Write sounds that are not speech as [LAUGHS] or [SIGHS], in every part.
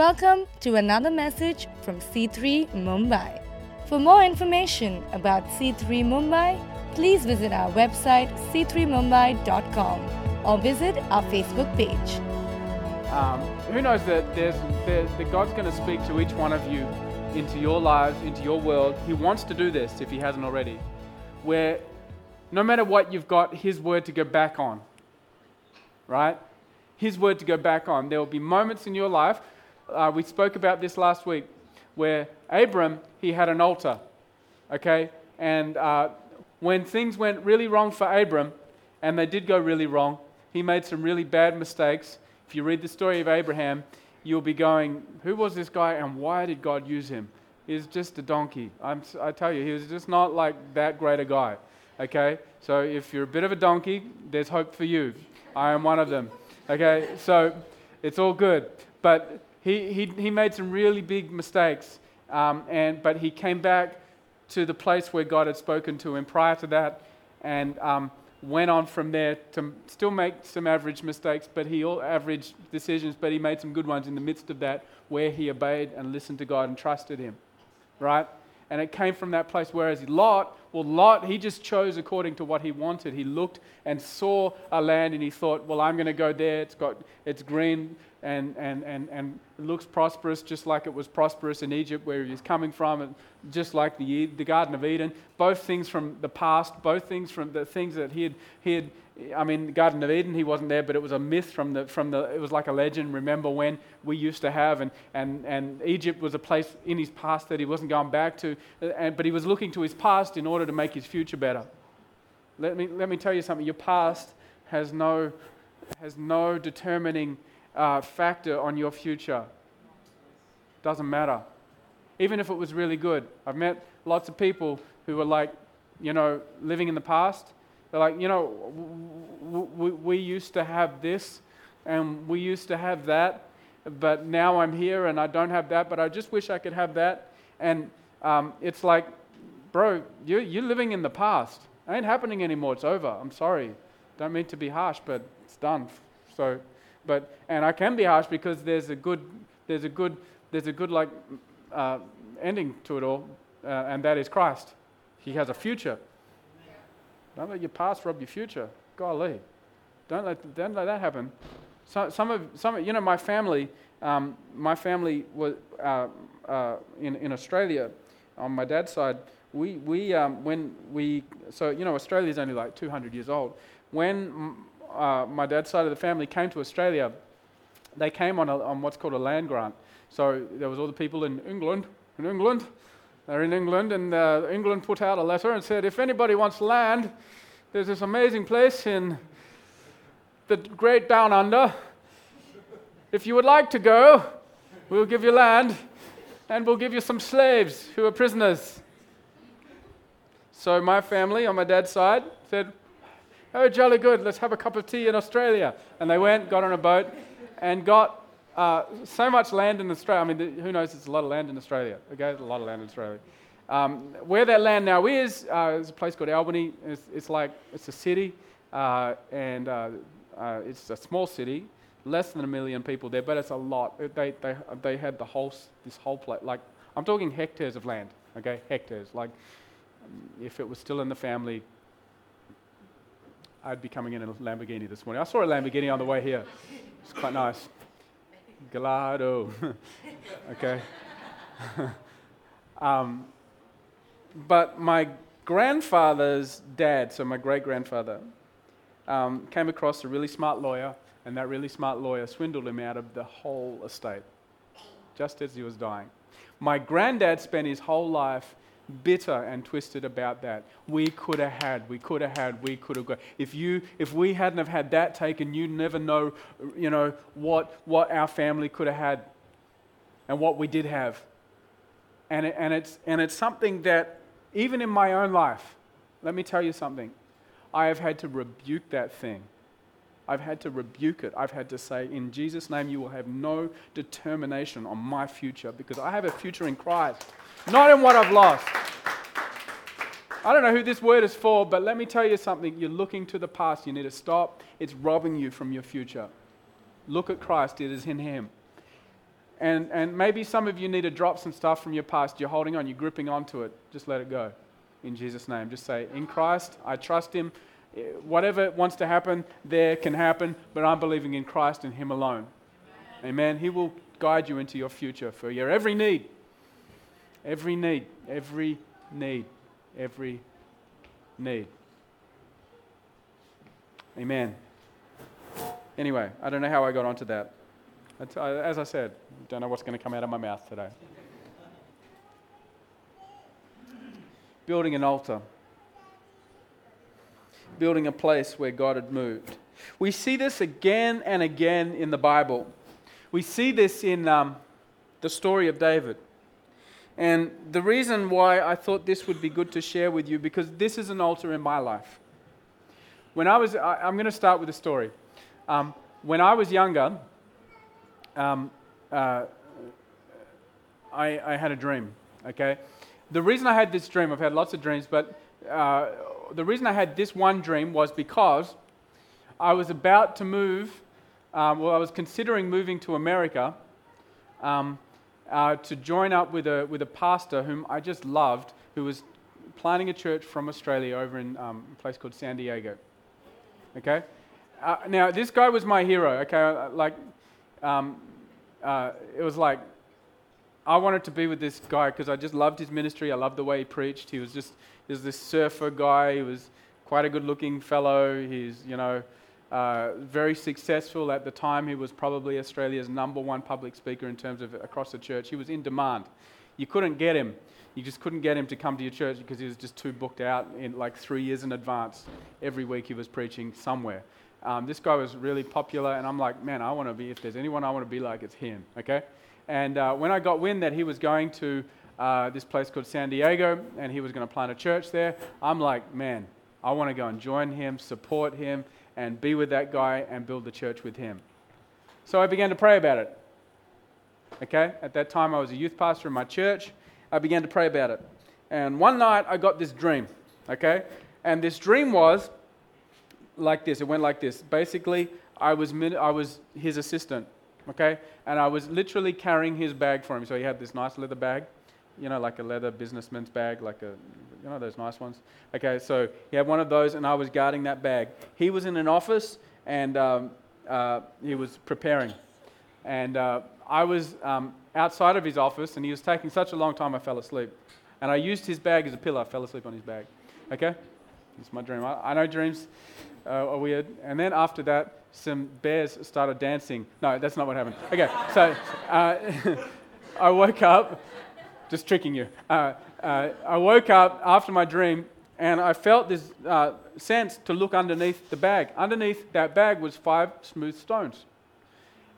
Welcome to another message from C3 Mumbai. For more information about C3 Mumbai, please visit our website c3mumbai.com or visit our Facebook page. Um, who knows that there's, there's, that God's going to speak to each one of you into your lives, into your world. He wants to do this if He hasn't already, where no matter what, you've got His word to go back on, right? His word to go back on. There will be moments in your life uh, we spoke about this last week, where Abram, he had an altar, okay? And uh, when things went really wrong for Abram, and they did go really wrong, he made some really bad mistakes. If you read the story of Abraham, you'll be going, Who was this guy and why did God use him? He's just a donkey. I'm, I tell you, he was just not like that great a guy. Okay? So if you're a bit of a donkey, there's hope for you. I am one of them. Okay? So it's all good. But he, he, he made some really big mistakes, um, and, but he came back to the place where God had spoken to him prior to that and um, went on from there to still make some average mistakes, but he all average decisions, but he made some good ones in the midst of that where he obeyed and listened to God and trusted him. Right? And it came from that place. Whereas Lot, well, Lot, he just chose according to what he wanted. He looked and saw a land and he thought, well, I'm going to go there. It's got, it's green and, and, and, and looks prosperous, just like it was prosperous in Egypt, where he was coming from, and just like the, the Garden of Eden. Both things from the past, both things from the things that he had, he had I mean, the Garden of Eden, he wasn't there, but it was a myth from the, from the, it was like a legend. Remember when we used to have, and, and, and Egypt was a place in his past that he wasn't going back to, uh, and, but he was looking to his past in order to make his future better. Let me, let me tell you something. Your past has no, has no determining uh, factor on your future. Doesn't matter. Even if it was really good. I've met lots of people who were like, you know, living in the past. They're like, you know, we, we used to have this and we used to have that, but now I'm here and I don't have that, but I just wish I could have that. And um, it's like, bro, you're, you're living in the past. It ain't happening anymore. It's over. I'm sorry. Don't mean to be harsh, but it's done. So but and I can be harsh because there's a good there's a good there's a good like uh, ending to it all, uh, and that is Christ. He has a future. Don't let your past rob your future. Golly, don't let don't let that happen. So, some of some you know my family um, my family was uh, uh, in in Australia on my dad's side. We we um, when we so you know Australia is only like 200 years old. When uh, my dad's side of the family came to Australia, they came on, a, on what's called a land grant. So there was all the people in England, in England, they're in England, and uh, England put out a letter and said, if anybody wants land, there's this amazing place in the great down under. If you would like to go, we'll give you land, and we'll give you some slaves who are prisoners. So my family on my dad's side said, Oh, jolly good, let's have a cup of tea in Australia. And they went, got on a boat, and got uh, so much land in Australia. I mean, who knows, it's a lot of land in Australia. Okay, a lot of land in Australia. Um, where that land now is, uh, is a place called Albany. It's, it's like, it's a city, uh, and uh, uh, it's a small city, less than a million people there, but it's a lot. They, they, they had the whole, this whole place, like, I'm talking hectares of land, okay, hectares. Like, if it was still in the family, I'd be coming in a Lamborghini this morning. I saw a Lamborghini on the way here. It's quite nice. Gallardo. [LAUGHS] okay. [LAUGHS] um, but my grandfather's dad, so my great grandfather, um, came across a really smart lawyer, and that really smart lawyer swindled him out of the whole estate just as he was dying. My granddad spent his whole life bitter and twisted about that. We could have had, we could have had, we could have got. If you, if we hadn't have had that taken, you never know, you know, what, what our family could have had and what we did have. And, it, and, it's, and it's something that, even in my own life, let me tell you something. I have had to rebuke that thing. I've had to rebuke it. I've had to say, in Jesus' name, you will have no determination on my future because I have a future in Christ not in what I've lost. I don't know who this word is for, but let me tell you something. You're looking to the past. You need to stop. It's robbing you from your future. Look at Christ, it is in Him. And, and maybe some of you need to drop some stuff from your past. You're holding on, you're gripping onto it. Just let it go in Jesus' name. Just say, In Christ, I trust Him. Whatever wants to happen there can happen, but I'm believing in Christ and Him alone. Amen. He will guide you into your future for your every need. Every need. Every need. Every need. Amen. Anyway, I don't know how I got onto that. As I said, don't know what's going to come out of my mouth today. Building an altar. Building a place where God had moved. We see this again and again in the Bible. We see this in um, the story of David. And the reason why I thought this would be good to share with you, because this is an altar in my life. When I was, I, am going to start with a story. Um, when I was younger, um, uh, I, I, had a dream, okay? The reason I had this dream, I've had lots of dreams, but uh, the reason I had this one dream was because I was about to move, um, well, I was considering moving to America um, uh, to join up with a, with a pastor whom I just loved, who was planting a church from Australia over in um, a place called San Diego. Okay? Uh, now, this guy was my hero, okay? Uh, like, um, it was like, I wanted to be with this guy because I just loved his ministry. I loved the way he preached. He was just, he was this surfer guy. He was quite a good looking fellow. He's, you know, uh, very successful at the time. He was probably Australia's number one public speaker in terms of across the church. He was in demand. You couldn't get him. You just couldn't get him to come to your church because he was just too booked out in like three years in advance. Every week he was preaching somewhere. Um, this guy was really popular, and I'm like, man, I want to be, if there's anyone I want to be like, it's him, okay? And uh, when I got wind that he was going to uh, this place called San Diego and he was going to plant a church there, I'm like, man, I want to go and join him, support him, and be with that guy and build the church with him. So I began to pray about it. Okay? At that time, I was a youth pastor in my church. I began to pray about it. And one night, I got this dream. Okay? And this dream was like this. It went like this. Basically, I was, I was his assistant, okay? And I was literally carrying his bag for him. So he had this nice leather bag, you know, like a leather businessman's bag, like a, you know, those nice ones. Okay, so he had one of those, and I was guarding that bag. He was in an office, and um, uh, he was preparing. And uh, I was um, outside of his office, and he was taking such a long time, I fell asleep. And I used his bag as a pillow. I fell asleep on his bag. Okay? It's my dream. I, I know dreams uh, weird. And then after that, some bears started dancing. No, that's not what happened. Okay, so uh, [LAUGHS] I woke up, just tricking you. Uh, uh, I woke up after my dream and I felt this uh, sense to look underneath the bag. Underneath that bag was five smooth stones.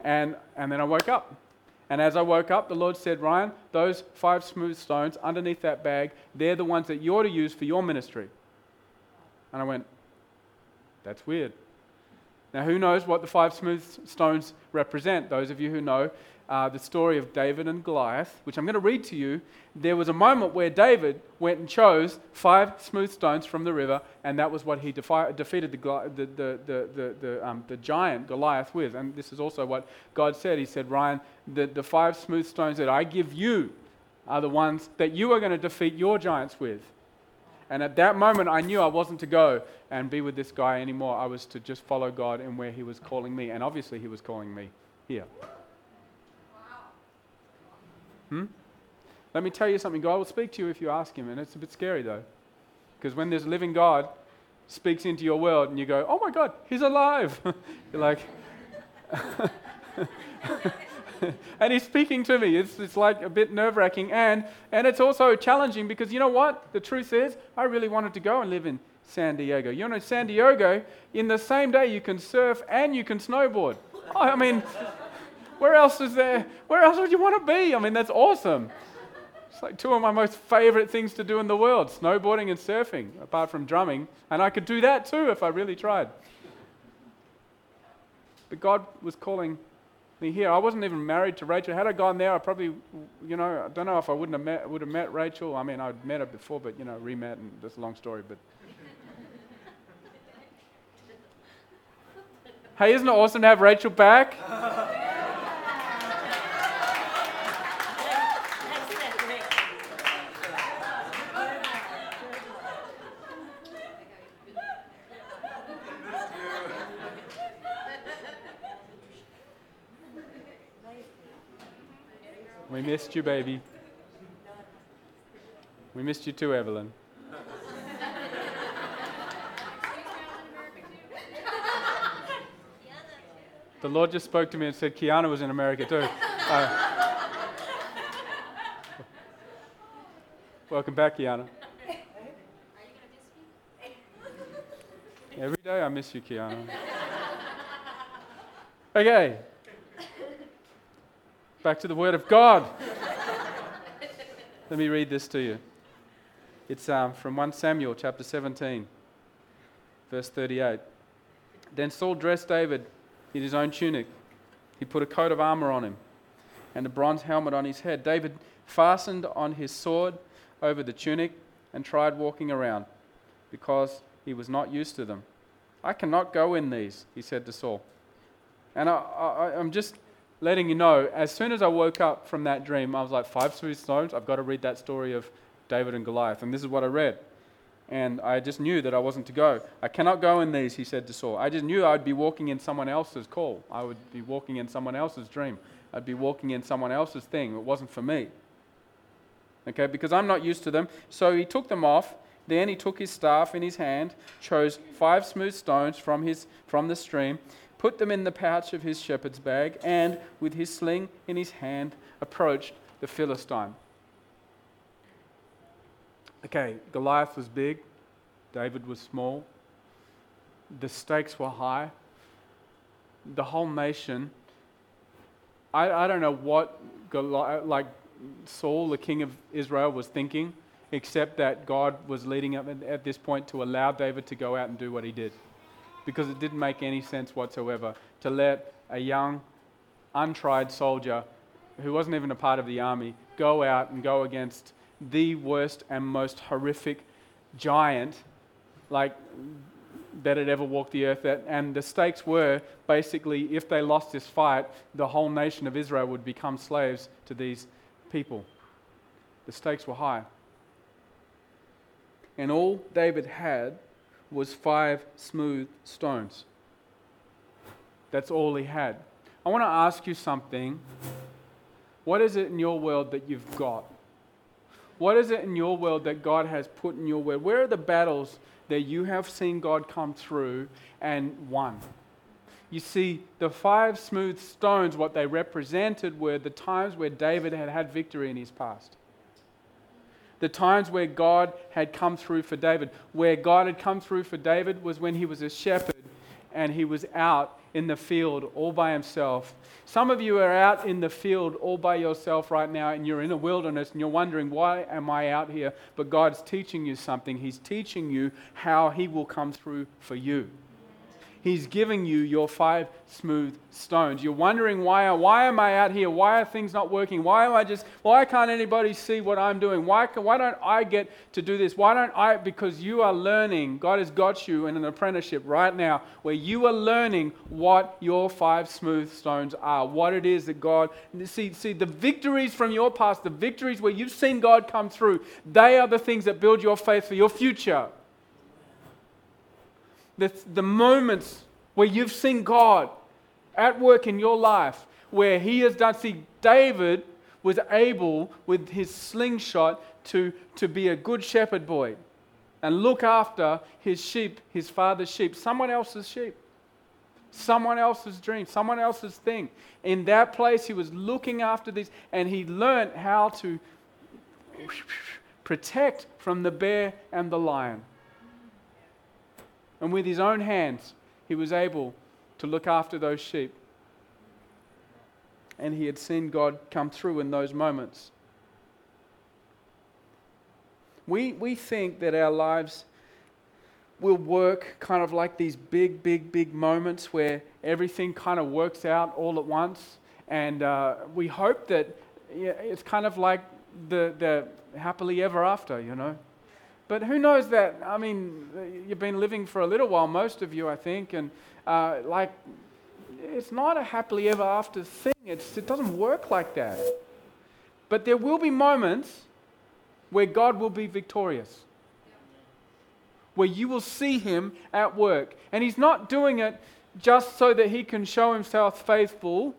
And, and then I woke up. And as I woke up, the Lord said, Ryan, those five smooth stones underneath that bag, they're the ones that you're to use for your ministry. And I went, that's weird. Now, who knows what the five smooth stones represent? Those of you who know uh, the story of David and Goliath, which I'm going to read to you, there was a moment where David went and chose five smooth stones from the river, and that was what he defi- defeated the, the, the, the, the, um, the, giant Goliath with. And this is also what God said. He said, Ryan, the, the five smooth stones that I give you are the ones that you are going to defeat your giants with. And at that moment, I knew I wasn't to go and be with this guy anymore. I was to just follow God and where He was calling me. And obviously, He was calling me here. Hmm? Let me tell you something. God will speak to you if you ask Him. And it's a bit scary, though. Because when this living God speaks into your world and you go, oh my God, He's alive, [LAUGHS] you're like, [LAUGHS] and he's speaking to me. It's, it's like a bit nerve wracking. And, and it's also challenging because you know what? The truth is, I really wanted to go and live in San Diego. You know, San Diego, in the same day, you can surf and you can snowboard. I mean, where else is there? Where else would you want to be? I mean, that's awesome. It's like two of my most favorite things to do in the world snowboarding and surfing, apart from drumming. And I could do that too if I really tried. But God was calling me here. I wasn't even married to Rachel. Had I gone there, I probably, you know, I don't know if I wouldn't have met, would have met Rachel. I mean, I'd met her before, but, you know, re-met, and that's a long story. But [LAUGHS] hey, isn't it awesome to have Rachel back? Missed you, baby. We missed you too, Evelyn. The Lord just spoke to me and said Kiana was in America too. Uh, welcome back, Kiana. Every day I miss you, Kiana. Okay. Back to the Word of God. Let me read this to you. It's um, from 1 Samuel chapter 17, verse 38. Then Saul dressed David in his own tunic. He put a coat of armor on him and a bronze helmet on his head. David fastened on his sword over the tunic and tried walking around because he was not used to them. I cannot go in these, he said to Saul. And I, I, I'm just letting you know, as soon as I woke up from that dream, I was like, five smooth stones? I've got to read that story of David and Goliath. And this is what I read. And I just knew that I wasn't to go. I cannot go in these, he said to Saul. I just knew I'd be walking in someone else's call. I would be walking in someone else's dream. I'd be walking in someone else's thing. It wasn't for me. Okay, because I'm not used to them. So he took them off. Then he took his staff in his hand, chose five smooth stones from, his, from the stream, put them in the pouch of his shepherd's bag, and with his sling in his hand, approached the Philistine. Okay, Goliath was big, David was small, the stakes were high. The whole nation, I, I don't know what Goliath, like Saul, the king of Israel, was thinking, except that God was leading up at this point to allow David to go out and do what he did because it didn't make any sense whatsoever to let a young, untried soldier who wasn't even a part of the army go out and go against the worst and most horrific giant like that had ever walked the earth. And the stakes were basically if they lost this fight, the whole nation of Israel would become slaves to these people. The stakes were high. And all David had was five smooth stones. That's all he had. I want to ask you something. What is it in your world that you've got? What is it in your world that God has put in your world? Where are the battles that you have seen God come through and won? You see, the five smooth stones, what they represented were the times where David had had victory in his past the times where God had come through for David. Where God had come through for David was when he was a shepherd and he was out in the field all by himself. Some of you are out in the field all by yourself right now and you're in a wilderness and you're wondering, why am I out here? But God's teaching you something. He's teaching you how He will come through for you. He's giving you your five smooth stones. You're wondering why, why am I out here? Why are things not working? Why am I just, why can't anybody see what I'm doing? Why, can, why don't I get to do this? Why don't I? Because you are learning. God has got you in an apprenticeship right now where you are learning what your five smooth stones are, what it is that God, see, see, the victories from your past, the victories where you've seen God come through, they are the things that build your faith for your future the, the moments where you've seen God at work in your life, where He has done. See, David was able, with his slingshot, to, to be a good shepherd boy and look after his sheep, his father's sheep, someone else's sheep, someone else's dream, someone else's thing. In that place, he was looking after these, and he learned how to protect from the bear and the lion. And with his own hands, he was able to look after those sheep. And he had seen God come through in those moments. We, we think that our lives will work kind of like these big, big, big moments where everything kind of works out all at once. And uh, we hope that yeah, it's kind of like the, the happily ever after, you know. But who knows that? I mean, you've been living for a little while, most of you, I think, and uh, like, it's not a happily ever after thing. It's, it doesn't work like that. But there will be moments where God will be victorious, where you will see Him at work. And He's not doing it just so that He can show Himself faithful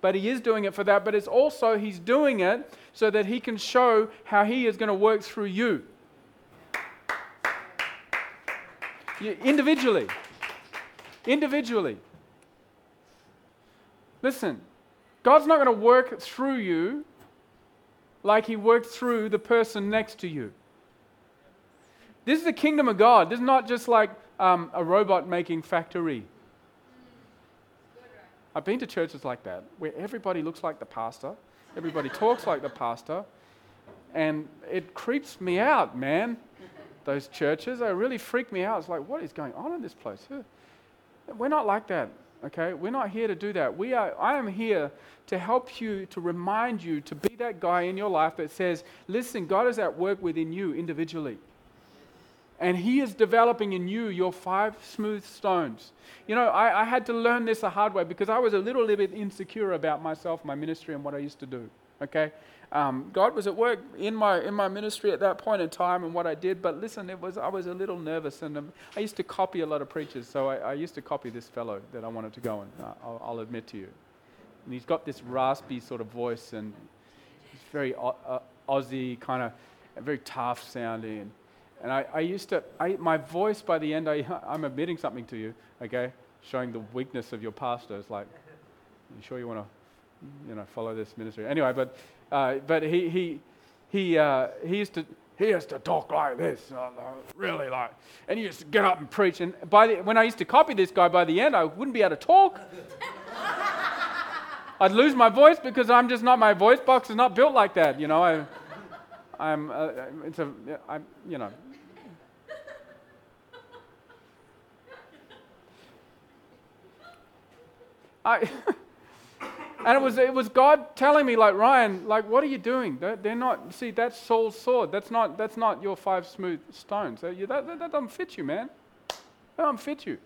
but he is doing it for that. But it's also, he's doing it so that he can show how he is going to work through you. Individually. Individually. Listen, God's not going to work through you like he worked through the person next to you. This is the kingdom of God. This is not just like um, a robot making factory. I've been to churches like that where everybody looks like the pastor, everybody talks like the pastor, and it creeps me out, man. Those churches, they really freak me out. It's like, what is going on in this place? We're not like that, okay? We're not here to do that. We are, I am here to help you, to remind you to be that guy in your life that says, listen, God is at work within you individually. And He is developing in you your five smooth stones. You know, I, I had to learn this the hard way because I was a little bit insecure about myself, my ministry, and what I used to do. Okay? Um, God was at work in my, in my ministry at that point in time and what I did, but listen, it was, I was a little nervous and um, I used to copy a lot of preachers. So I, I, used to copy this fellow that I wanted to go and uh, I'll, I'll, admit to you. And he's got this raspy sort of voice and he's very uh, Aussie, kind of very tough sounding. And I, I used to, I, my voice by the end, I, [LAUGHS] I'm admitting something to you, okay? Showing the weakness of your pastor. It's like, you sure you want to, you know, follow this ministry? Anyway, but, uh, but he, he, he, uh, he used to, he used to talk like this, uh, really like, and he used to get up and preach. And by the, when I used to copy this guy, by the end, I wouldn't be able to talk. [LAUGHS] I'd lose my voice because I'm just not, my voice box is not built like that, you know. I, I'm, uh, it's a, I'm, you know, I, [LAUGHS] and it was, it was God telling me, like, Ryan, like, what are you doing? They're, they're not, see, that's Saul's sword. That's not, that's not your five smooth stones. That, that, that, that doesn't fit you, man. That doesn't fit you.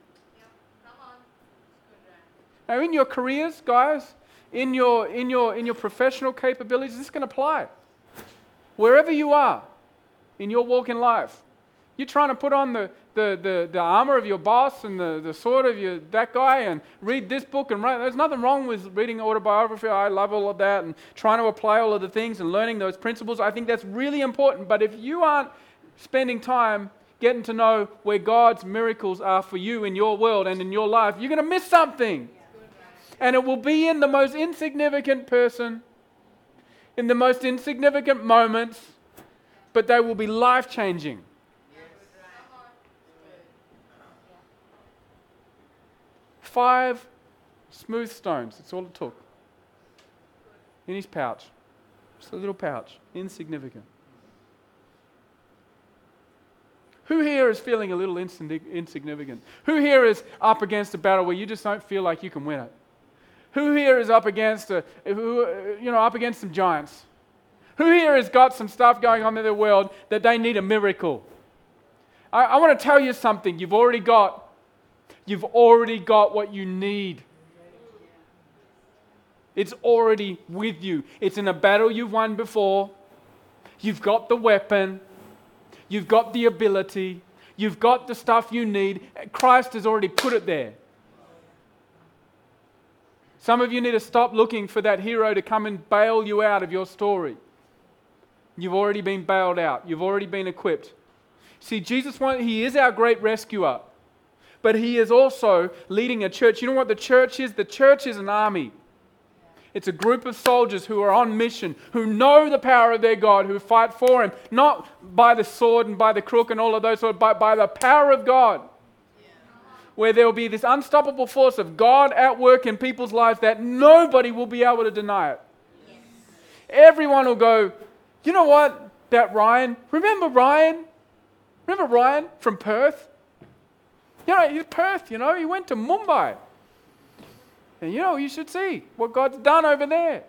Now, in your careers, guys, in your, in your, in your professional capabilities, this can apply. Wherever you are in your walk in life, you're trying to put on the, the, the, the armor of your boss and the, the sword of your, that guy and read this book and write. There's nothing wrong with reading autobiography. I love all of that and trying to apply all of the things and learning those principles. I think that's really important. But if you aren't spending time getting to know where God's miracles are for you in your world and in your life, you're going to miss something. And it will be in the most insignificant person, in the most insignificant moments, but they will be life changing. Five smooth stones. That's all it took. In his pouch. Just a little pouch. Insignificant. Who here is feeling a little insignificant? Who here is up against a battle where you just don't feel like you can win it? Who here is up against a, who, you know, up against some giants? Who here has got some stuff going on in their world that they need a miracle? I, I want to tell you something. You've already got You've already got what you need. It's already with you. It's in a battle you've won before. You've got the weapon. You've got the ability. You've got the stuff you need. Christ has already put it there. Some of you need to stop looking for that hero to come and bail you out of your story. You've already been bailed out. You've already been equipped. See, Jesus, he is our great rescuer but he is also leading a church. You know what the church is? The church is an army. It's a group of soldiers who are on mission, who know the power of their God, who fight for Him, not by the sword and by the crook and all of those, but by, the power of God. Where there will be this unstoppable force of God at work in people's lives that nobody will be able to deny it. Everyone will go, you know what? That Ryan, remember Ryan? Remember Ryan from Perth? You know, he's Perth, you know, he went to Mumbai. And you know, you should see what God's done over there.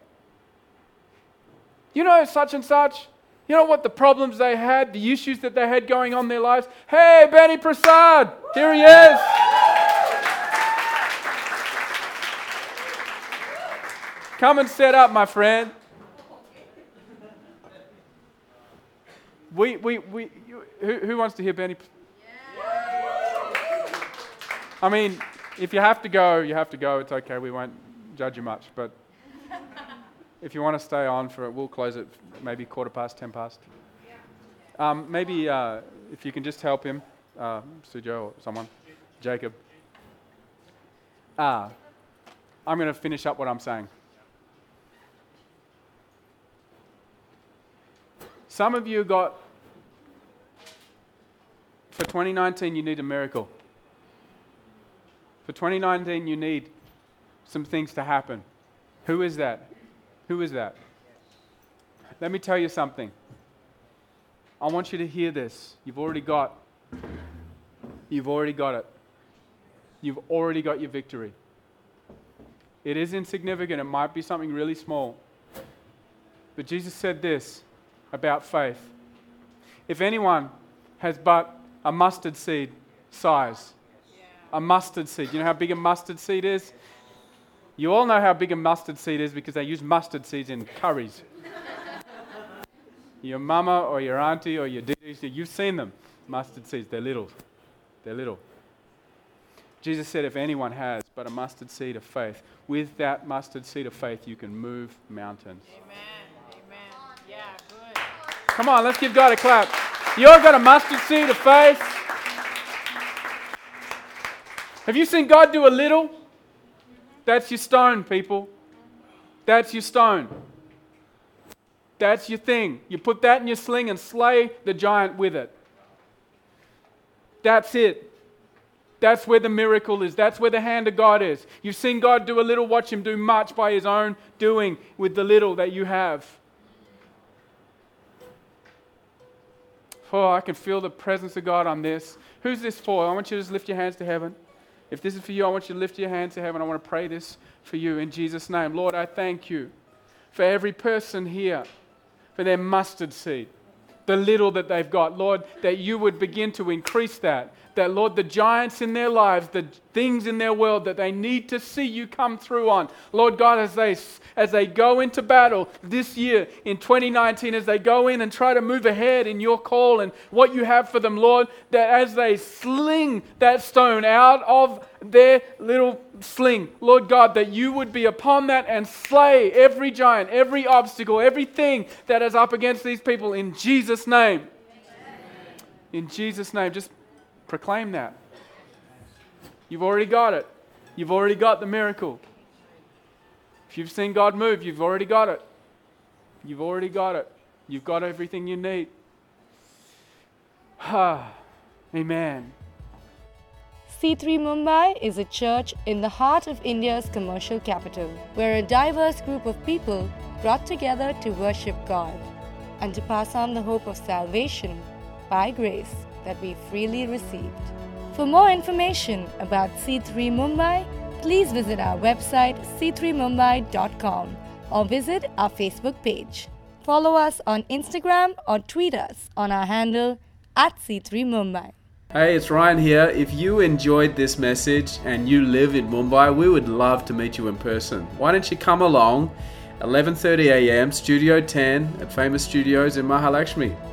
You know, such and such. You know what the problems they had, the issues that they had going on in their lives? Hey, Benny Prasad, here he is. Come and set up, my friend. We, we, we, who, who wants to hear Benny? I mean, if you have to go, you have to go. It's okay. We won't judge you much. But if you want to stay on for it, we'll close it maybe quarter past, ten past. Um, maybe uh, if you can just help him, uh, Sujo or someone, Jacob. Ah, I'm going to finish up what I'm saying. Some of you got, for 2019, you need a miracle. For 2019, you need some things to happen. Who is that? Who is that? Let me tell you something. I want you to hear this. You've already got you've already got it. You've already got your victory. It is insignificant. It might be something really small. But Jesus said this about faith. If anyone has but a mustard seed size, a mustard seed, you know how big a mustard seed is? You all know how big a mustard seed is because they use mustard seeds in curries. your mama or your auntie or your diddy, you've seen them. Mustard seeds, they're little. They're little. Jesus said, if anyone has but a mustard seed of faith, with that mustard seed of faith, you can move mountains. Amen. Amen. Yeah, good. Come on, let's give God a clap. You all got a mustard seed of faith? Have you seen God do a little? That's your stone, people. That's your stone. That's your thing. You put that in your sling and slay the giant with it. That's it. That's where the miracle is. That's where the hand of God is. You've seen God do a little, watch Him do much by His own doing with the little that you have. Oh, I can feel the presence of God on this. Who's this for? I want you to just lift your hands to heaven. If this is for you, I want you to lift your hand to heaven. I want to pray this for you in Jesus' name. Lord, I thank you for every person here, for their mustard seed, the little that they've got. Lord, that you would begin to increase that that, Lord, the giants in their lives, the things in their world that they need to see you come through on, Lord God, as they, as they go into battle this year in 2019, as they go in and try to move ahead in your call and what you have for them, Lord, that as they sling that stone out of their little sling, Lord God, that you would be upon that and slay every giant, every obstacle, everything that is up against these people in Jesus' name. In Jesus' name. Just Proclaim that. You've already got it. You've already got the miracle. If you've seen God move, you've already got it. You've already got it. You've got everything you need. Ah, [SIGHS] amen. C3 Mumbai is a church in the heart of India's commercial capital, where a diverse group of people brought together to worship God and to pass on the hope of salvation by grace that we freely received. For more information about C3 Mumbai, please visit our website c3mumbai.com or visit our Facebook page. Follow us on Instagram or tweet us on our handle at C3 Mumbai. Hey, it's Ryan here. If you enjoyed this message and you live in Mumbai, we would love to meet you in person. Why don't you come along 11:30 a.m. Studio 10 at Famous Studios in Mahalakshmi.